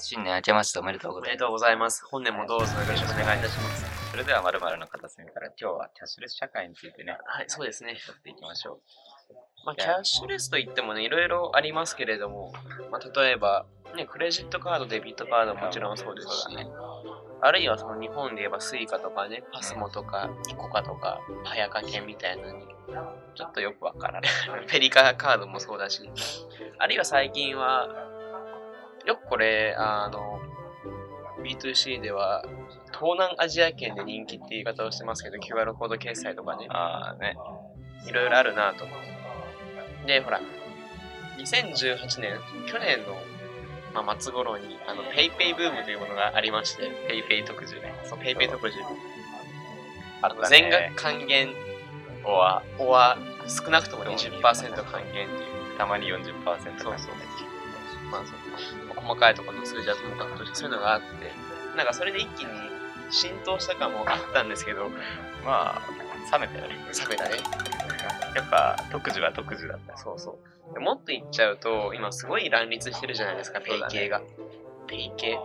新年明けましておめでとうございます。おめでとうございます。本年もどうぞよろしくお願いいたします。それでは、まるの片隅から今日はキャッシュレス社会についてね、はい、そうですね。やっていきましょう。まあ、キャッシュレスといってもね、いろいろありますけれども、まあ、例えば、ね、クレジットカード、デビットカードももちろんそうですし、そうだねあるいはその日本で言えば Suica とかね、 PASMO とか、 ICOCA とか、はやかけんみたいなのに、ちょっとよくわからない。 FeliCa カードもそうだし、あるいは最近は、よくこれ、あの、B2C では、東南アジア圏で人気っていう言い方をしてますけど、QR コード決済とかね、ああね。いろいろあるなと。で、ほら、2018年、去年の、まあ、末頃に、あの、 PayPay ブームというものがありまして、 PayPay 特需ね。そう、 PayPay 特需。あったね全額還元おは、は少なくとも20%還元っていう。たまに40%そうそう。まあ、そう細かいところの数字はともかくとして、そういうのがあって、なんかそれで一気に浸透した感もあったんですけど、まあ、冷めたよね。冷めたね。やっぱ、特需は特需だった。そうそう。でもっと言っちゃうと、今すごい乱立してるじゃないですか、ペイ系が。ペイ系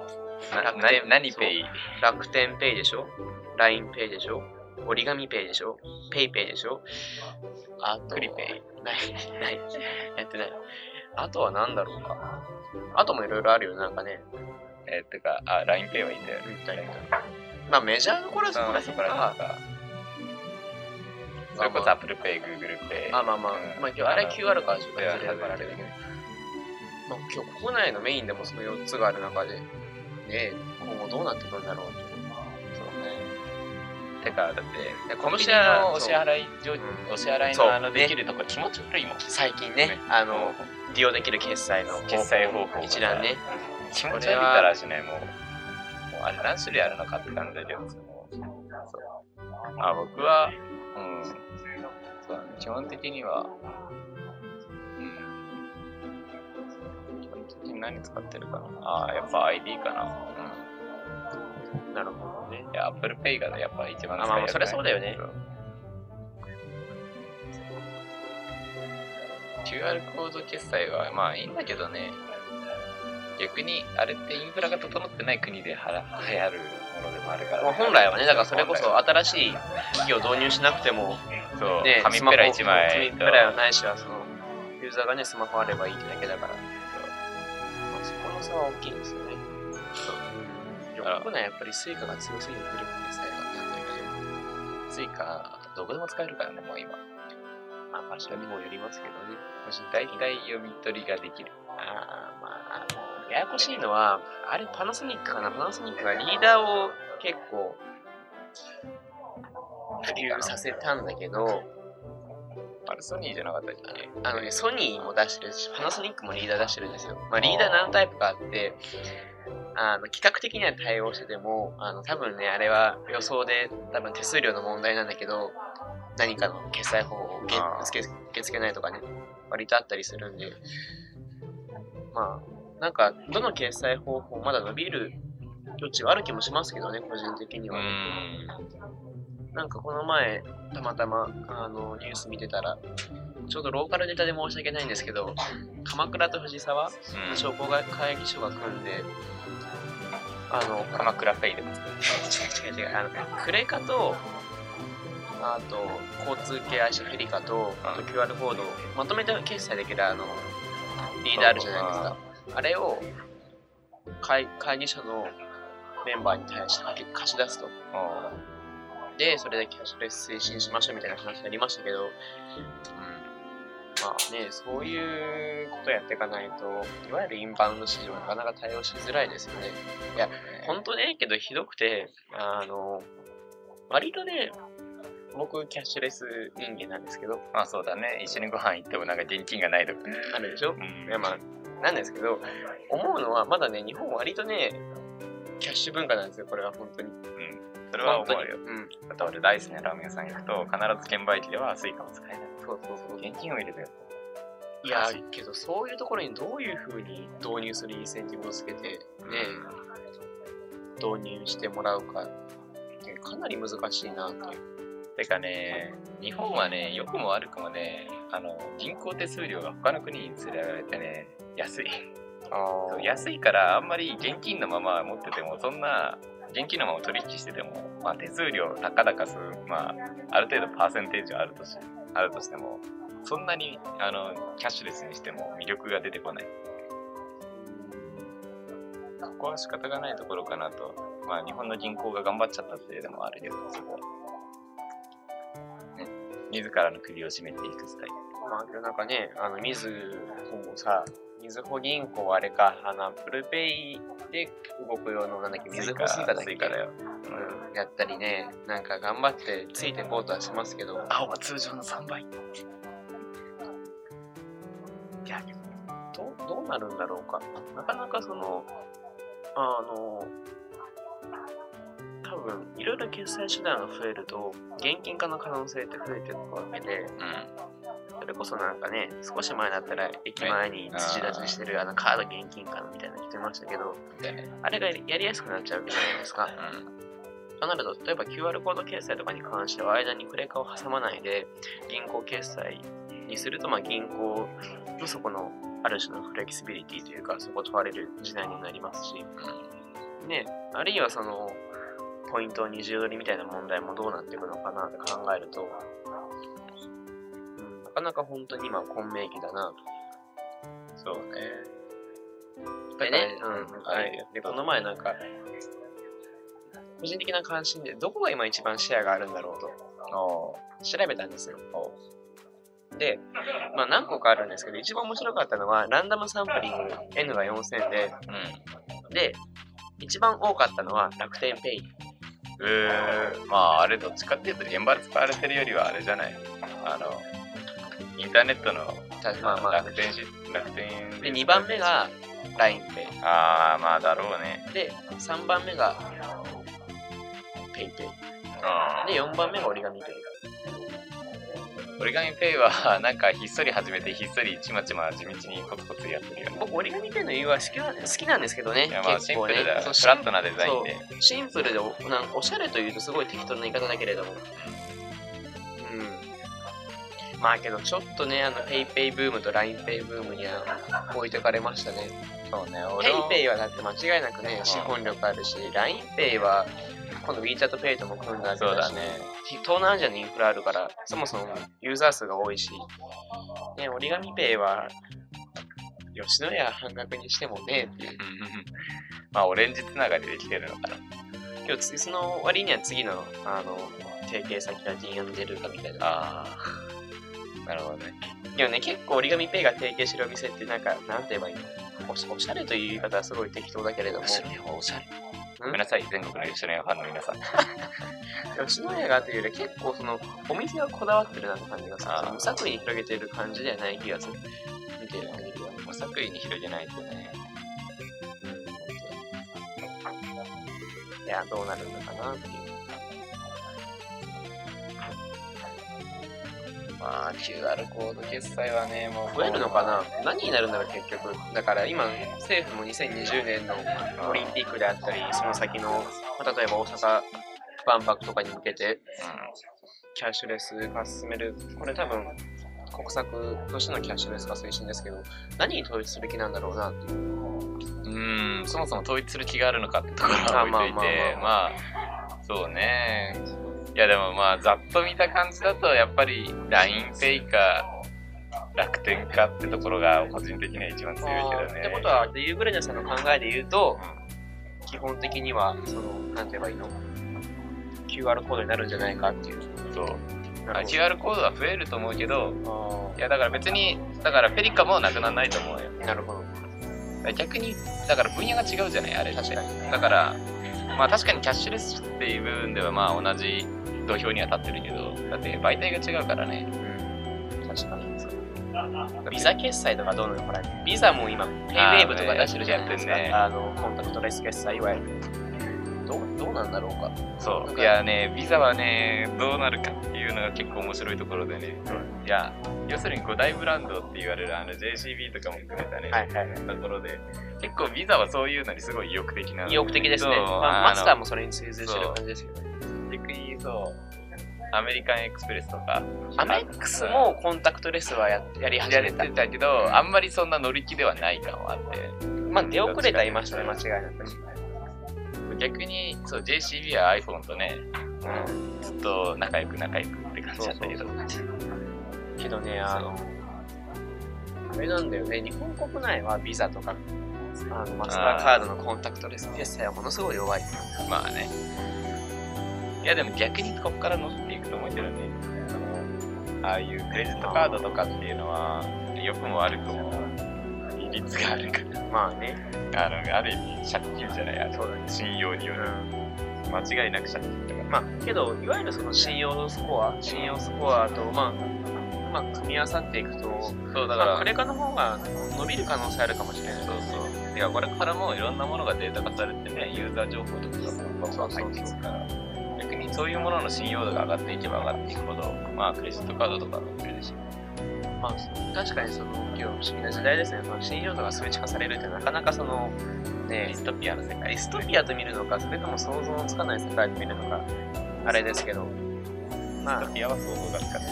な楽天な何ペイ？楽天ペイでしょ ?LINE ペイでしょ？折り紙ペイでしょ？ PayPay でしょ？あと、クリペイない、ない。やってない。あとは何だろうか。あともいろいろあるよ、なんかね。えー、てか、あ、LINEPay はいいんだよ。まあメジャーどころはそこら辺か。それこそ Apple Pay、Google Pay。あ、まあまあ、うんまあ今日あれ QR からちょっといや外れるからあれだけど。まあ今日国内のメインでもその4つがある中で、ねえ、今後どうなってくるんだろうと。そうね。てか、だって、でコンビニこのお支払いお支払いそうのあのねできるとこ気持ち悪いもん。最近ね、あの、利用できる決済の方法決済方法が一覧ね。気持ち悪いったらしね、もう。もうあれ何種類あるのかって感じだけど、あ僕は、うん、そうだね、基本的には、うん、基本的に何使ってるかな。ああ、やっぱ ID かな。なるほどねうん。。いや、Apple Pay がやっぱ一番あまあまあそりゃそうだよね。QR コード決済はまあいいんだけどね、逆にあれってインフラが整ってない国で流行るものでもあるから、まあ本来はね、だからそれこそ新しい機器を導入しなくても、そう、ね、紙ペラ1枚紙ペラないしは、その、ユーザーがね、スマホあればいいってだけだから。まあ、そこの差は大きいですよね。だから国内やっぱり Suica が強すぎるフィリピン決済がなんだけど、 Suica、どこでも使えるからね、もう今。まあ場所にもよりますけどね。大体読み取りができる。あーまあ、あの、ややこしいのは、あれパナソニックかな？パナソニックがリーダーを結構、普及させたんだけど、あれソニーじゃなかったっけ？あのね、ソニーも出してるし、パナソニックもリーダー出してるんですよ。まあ、リーダー何タイプかあって、あの、企画的には対応してても、あの、多分ね、あれは予想で、多分手数料の問題なんだけど、何かの決済方法を受け受け付けないとかね、割とあったりするんで、まあ、なんか、どの決済方法まだ伸びる余地はある気もしますけどね、個人的にうは。ん。なんかこの前、たまたまあのニュース見てたら、ちょうどローカルネタで申し訳ないんですけど、鎌倉と藤沢、うん商工会会議所が組んで、あの、鎌倉ペイでも 違う違う違う、あの、クレカと、あと、交通系 IC フェリカと、あと QR コードをまとめて決済できるあの、リーダーあるじゃないですか。あれを会会議所のメンバーに対して貸し出すと。で、それでキャッシュレス推進しましょうみたいな話になりましたけど、まあね、そういうことやっていかないと、いわゆるインバウンド市場なかなか対応しづらいですよね。いや、本当ね、けどひどくて、あの、割とね、僕、キャッシュレス人間なんですけど、まあそうだね。一緒にご飯行ってもなんか現金がないとか。あるでしょ？うんいや、まあ、なんですけど、思うのは、まだね、日本割とね、キャッシュ文化なんですよ、これは本当に。それは思うよ。うん。だって俺大好きなラーメン屋さん行くと必ず券売機では Suica を使えない。そうそうそう。現金を入れてよ。いや、けどそういうところにどういうふうに導入するインセンティブをつけて、ね、導入してもらうかってかなり難しいなっていう。てかね、日本はね、良くも悪くもね、あの、銀行手数料が他の国に連れられてね、安い。あそう安いからあんまり現金のまま持っててもそんな現金のまま取引してても、まあ、手数料たかだかする、まあ、ある程度パーセンテージはあるとしあるとしてもそんなにあのキャッシュレスにしても魅力が出てこない。ここは仕方がないところかなと。まあ日本の銀行が頑張っちゃったっていうのもあるけどそこは。ね自らの首を絞めていくスタイル。まあ、なんかね、あの、みずほもさ、みずほ銀行あれか、あの、 Apple Pay で動く用の、なんだっけ、みずほスイカだっけ？だよ、うん、やったりね、なんか頑張ってついていこうとはしますけど、青は通常の3倍。いや、どう、どうなるんだろうか。なかなかその、あの、多分、いろいろ決済手段が増えると、現金化の可能性って増えていくわけで、うん。それこそなんかね、少し前だったら駅前に土立ちしてるあのカード現金化のみたいなの来てましたけど、あれがやりやすくなっちゃうじゃないですか。うん。となると、例えば QR コード決済とかに関しては間にクレカを挟まないで銀行決済にすると、まあ、銀行のそこのある種のフレキシビリティというか、そこを問われる時代になりますし、ね、あるいはその、ポイント二重取りみたいな問題もどうなっていくのかなって考えると、うん、なかなか本当に今、混迷期だなと。そうねでね、うん、はい。で、この前なんか、個人的な関心で、どこが今一番シェアがあるんだろうとお調べたんですよ。で、まあ何個かあるんですけど、一番面白かったのは、ランダムサンプリング N が4000で、うんで、一番多かったのは楽天ペイ。えー、まああれどっちかっていうと現場で使われてるよりはあれじゃない？あのインターネットのまあまあ、楽天し楽天で、2番目が LINEPay。ああまあだろうねで、3番目が PayPay。うんで、4番目が折り紙ペイ。折り紙ペイはなんかひっそり始めてひっそりちまちま地道にコツコツやってるよね僕、折り紙ペイの理由は好きな好きなんですけどね。いやまあシンプルだよそうフラットなデザインでシンプルでおなんかおしゃれというとすごい適当な言い方だけれども。うん。まあけどちょっとね、あの PayPay ブームと LINEPay ブームには置いてかれましたね。そうね俺も PayPay はだって間違いなくね、資本力あるし、LINEPay は今度 WeChatPay とも組んだそうだね。東南アジアにインフラあるから、そもそもユーザー数が多いし、ね、折り紙ペイは、吉野家半額にしてもね、っていう。まあオレンジつながりできてるのかな。今日次その割には次の、あの、提携先が D&L かみたいな。ああなるほどね。でもね、結構折り紙ペイが提携してるお店ってなんか、なんて言えばいいの？おしゃれという言い方はすごい適当だけれども、おしゃれ。うんごめんなさい全国の吉野家ファンの皆さん 吉野家がというより結構その、お店がこだわってるなって感じがさ。無作為に広げてる感じではない気がする。見てる限りは。無作為に広げないとねいや、どうなるのかなっていう。まあ QR コード決済はねもう増えるのかな？何になるんだろう結局。だから今、政府も2020年のオリンピックであったり、その先の、まあ例えば大阪万博とかに向けて、キャッシュレス化進める。これ多分、国策としてのキャッシュレス化推進ですけど、何に統一する気なんだろうなっていう。うんそもそも統一する気があるのかってところは置いといてまあまあまあまあそうねいやでもまあざっと見た感じだとやっぱり LINEPay か楽天かってところが個人的には一番強いけどね。ってことは、でユーグレナさんの考えで言うと、基本的には、その、なんて言えばいいの ?QR コードになるんじゃないかっていう。そう。QR コードは増えると思うけどどいやだから別にだからフェリカもなくならないと思うよ。なるほど。逆にだから分野が違うじゃないあれって。確かにだからまあ確かにキャッシュレスっていう部分ではまあ同じ土俵には立ってるけどだって媒体が違うからね確かに。ビザ決済とかどうなの？ほら、ビザも今、ペイウェーブとか出してるじゃないですか。やってんねあの、コンタクトレス決済、いわゆる。どう、どうなんだろうか。そういやねビザはねどうなるかっていうのが結構面白いところでね、いや要するに5大ブランドって言われるあの JCB とかも含めたね、はいはいはい。ところで結構ビザはそういうのにすごい意欲的なの意欲的ですね。まあ、マスターもそれに追随してる感じですよね。逆にそうアメリカンエクスプレスとかアメックスもコンタクトレスはややり始やめてたけど、あんまりそんな乗り気ではない感はあってまあ出遅れてはいましたね、間違いなく。逆に、そう、JCB は iPhone とね、うん。ずっと仲良く仲良くって感じだったけど。けどね、あの、あれなんだよね、日本国内はビザとか、あのマスターカードのコンタクトレス決済はものすごい弱い。まあね。いやでも逆にここから乗っていくと思うけどね。ああいうクレジットカードとかっていうのは、良くも悪くも、利率があるから。まあね。あの、ある意味、借金じゃない、あの信用による。うん。間違いなく借金とか。まあ、けど、いわゆるその信用スコア、信用スコアと、まあ、まあ、組み合わさっていくと、そう、だまあ、から、クレカの方が伸びる可能性あるかもしれない。そうそう。いや、これからもいろんなものがデータ化されてね、ユーザー情報とかがバンバン入っていくから、逆にそういうものの信用度が上がっていけば上がっていくほど、まあ、クレジットカードとか伸びるでしょ。まあ、確かにその、今日不思議な時代ですね。その信用度が数値化されるってなかなかその、ねディストピアの世界ディストピアと見るのか、それとも想像のつかない世界と見るのか、あれですけど、まディストピアは想像がつかない。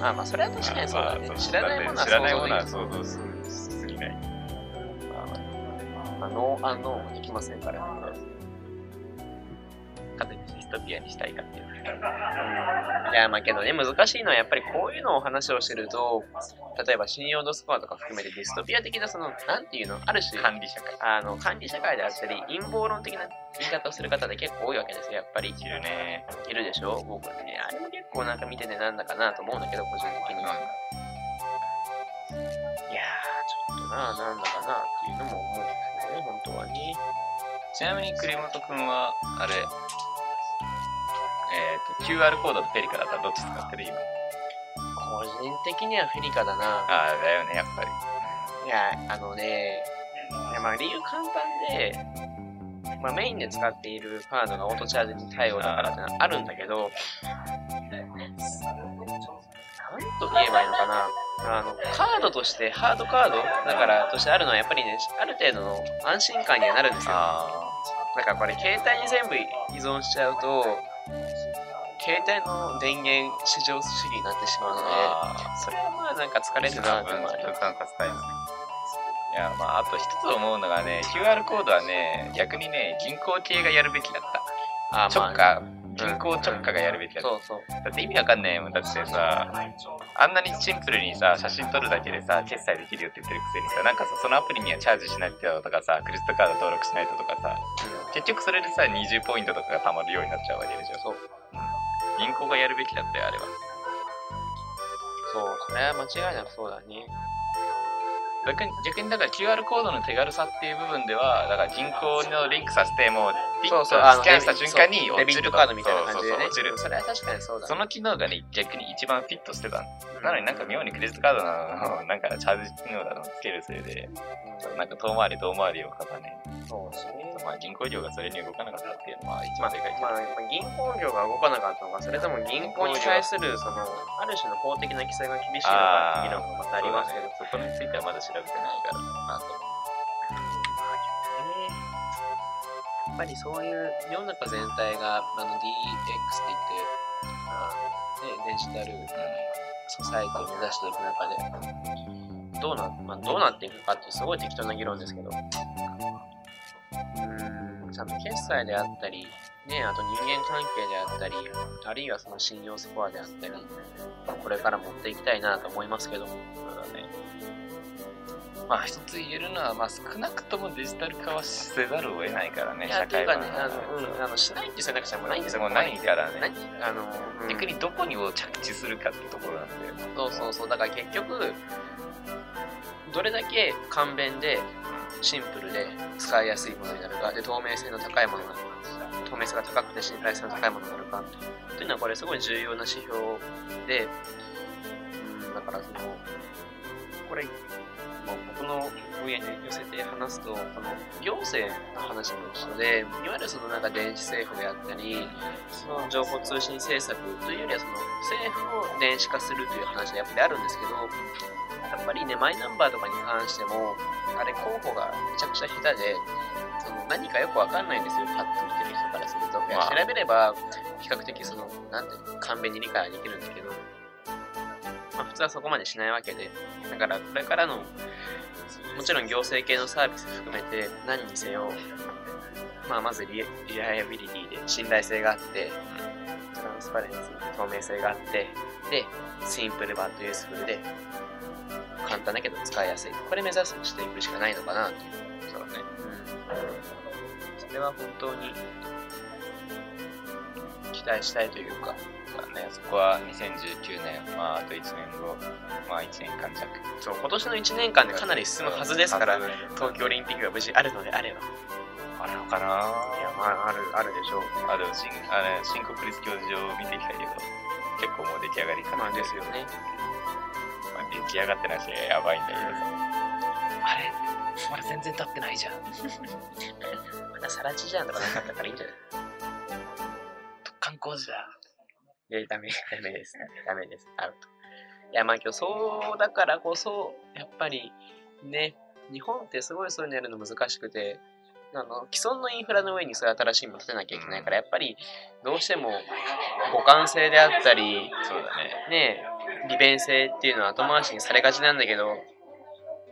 あ、まあまあ、それは確かにそうだねまあ。知らないものは知らないものは想像すすぎない。まあ、ノーアンノーもできませんから。かといってディストピアにしたいかっていう。いや、まあけどね、難しいのはやっぱりこういうのを話をしてると、例えば信用度スコアとか含めてディストピア的なその、なんていうの、ある種、管理社会。あの管理社会であったり、陰謀論的な言い方をする方で結構多いわけですよ、やっぱり。いるね。いるでしょ？僕ね、あれも結構なんか見ててなんだかなと思うんだけど、個人的には。いやー、ちょっとな、なんだかなっていうのも思うんですよね、本当はね。ちなみに栗本くんは、あれ、えっ、と、QR コードとフェリカだったらどっち使ってる今？個人的にはフェリカだな。ああ、だよね、やっぱり。いや、あのね、まあ理由簡単で、まあメインで使っているカードがオートチャージに対応だからってのはあるんだけど、なんと言えばいいのかな。あの、カードとして、ハードカードだからとしてあるのはやっぱりね、ある程度の安心感にはなるんですよ。あだからこれ携帯に全部依存しちゃうと、携帯の電源至上主義になってしまうので、あそれはまあなんか疲れるなって思う。空間活タイムね。いや、まあ、あと一つ思うのがね、QR コードはね、逆にね、銀行系がやるべきだった。あ直下、銀行直下がやるべきだった。そうそう。だって意味わかんないもん。だってさ、あんなにシンプルにさ、写真撮るだけでさ、決済できるよって言ってるくせにさ、なんかさ、そのアプリにはチャージしないととかさ、クレジットカード登録しないととかさ、結局それでさ、20ポイントとかが貯まるようになっちゃうわけでしょ。そう。銀行がやるべきだったよ、あれは。そう、それは間違いなくそうだね。逆に、逆にだから QR コードの手軽さっていう部分では、だから銀行のリンクさせて、もう、ピッとスキャンした瞬間にデビットカードみたいな感じでね。そうそうそれは確かにそうだ、その機能がね、逆に一番フィットしてたの。なのになんか妙にクレジットカードの、なんかチャージ機能だのつけるせいで、なんか遠回り遠回りをかかね。そうですね。まあ銀行業がそれに動かなかったっていうのは一番でかいまあ、銀行業が動かなかったのか、それとも銀行に対する、その、ある種の法的な規制が厳しいのかっていう議論がまたありますけど、そこについてはまだ調べてないからなと思う。やっぱりそういう世の中全体があの DX って言って、まあね、デジタルソサイティを目指していく中で、どうな,、まあ、どうなっていくかってすごい適当な議論ですけど、うーん、ちゃんと決済であったり、ね、あと人間関係であったり、あるいはその信用スコアであったり、これから持っていきたいなと思いますけど、そうだね。まあ一つ言えるのは、まあ少なくともデジタル化はせざるを得ないからね、社会はね。あの、うん、あの、しないって選択肢はもうないんですよ。もうないからね何あの、うん逆にどこにを着地するかってところなんだよ。そうそうそう。だから結局、どれだけ簡便で、シンプルで使いやすいものになるか、で、透明性の高いものになるか、透明性が高くて信頼性の高いものになるか、というのはこれすごい重要な指標で、うん、だからその、これ、僕の分野に寄せて話すと、この行政の話も一緒で、いわゆるそのなんか電子政府であったり、その情報通信政策というよりはその政府を電子化するという話がやっぱりあるんですけど、やっぱりね、マイナンバーとかに関しても、あれ候補がめちゃくちゃ下手で、その何かよくわかんないんですよ、パッと見てる人からすると。調べれば、比較的その、なんていうの、簡便に理解できるんだけど、まあ、普通はそこまでしないわけで、だからこれからの、もちろん行政系のサービス含めて何にせよ、まあ、まずリリライアビリティで信頼性があって、トランスパレンス、透明性があって、で、シンプルバッドユースフルで、簡単だけど使いやすい。これ目指していくしかないのかなという。そうね。うん。それは本当に期待したいというか、まあね、そこは2019年、まあ、あと1年後、まあ、1年間弱。そう、今年の1年間でかなり進むはずですから、はず東京オリンピックが無事あるのであれば。あるのかな？いや、まあ、ある、あるでしょう。あ、でも新、あれ、新国立競技場を見てきたけど、結構もう出来上がりかまあなですよね。まあ、出来上がってないし、やばいんだけどさ。あれ？まだ全然経ってないじゃん。まださらちじゃんとかなかったからいいんじゃない？観光地だ。いや、ダメ、ダメです。ダメです。アウト。いや、まあ今日そうだからこそ、やっぱりね、日本ってすごいそういうのやるの難しくて、あの既存のインフラの上にそういう新しいもの立てなきゃいけないから、やっぱりどうしても互換性であったり、そうだね。ね利便性っていうのは後回しにされがちなんだけど、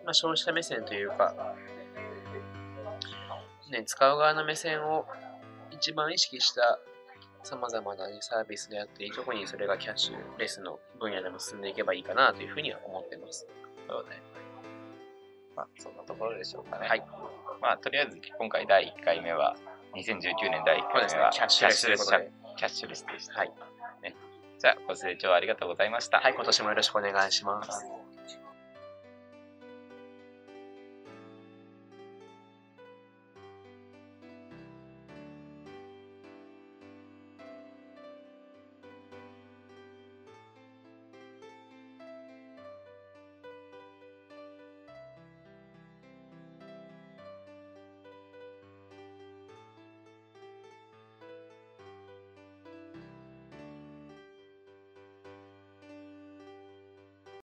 まあ、消費者目線というか、ね、使う側の目線を一番意識したさまざまな、ね、サービスであって、特にそれがキャッシュレスの分野でも進んでいけばいいかなというふうには思ってます。そうね。まあ、そんなところでしょうかね。はい。まあ、とりあえず、今回第1回目は、2019年第1そうです回目は、、ねキャッシュレスということで。キャッシュレスでした。はい。ね。じゃあ、ご清聴ありがとうございました。はい、今年もよろしくお願いします。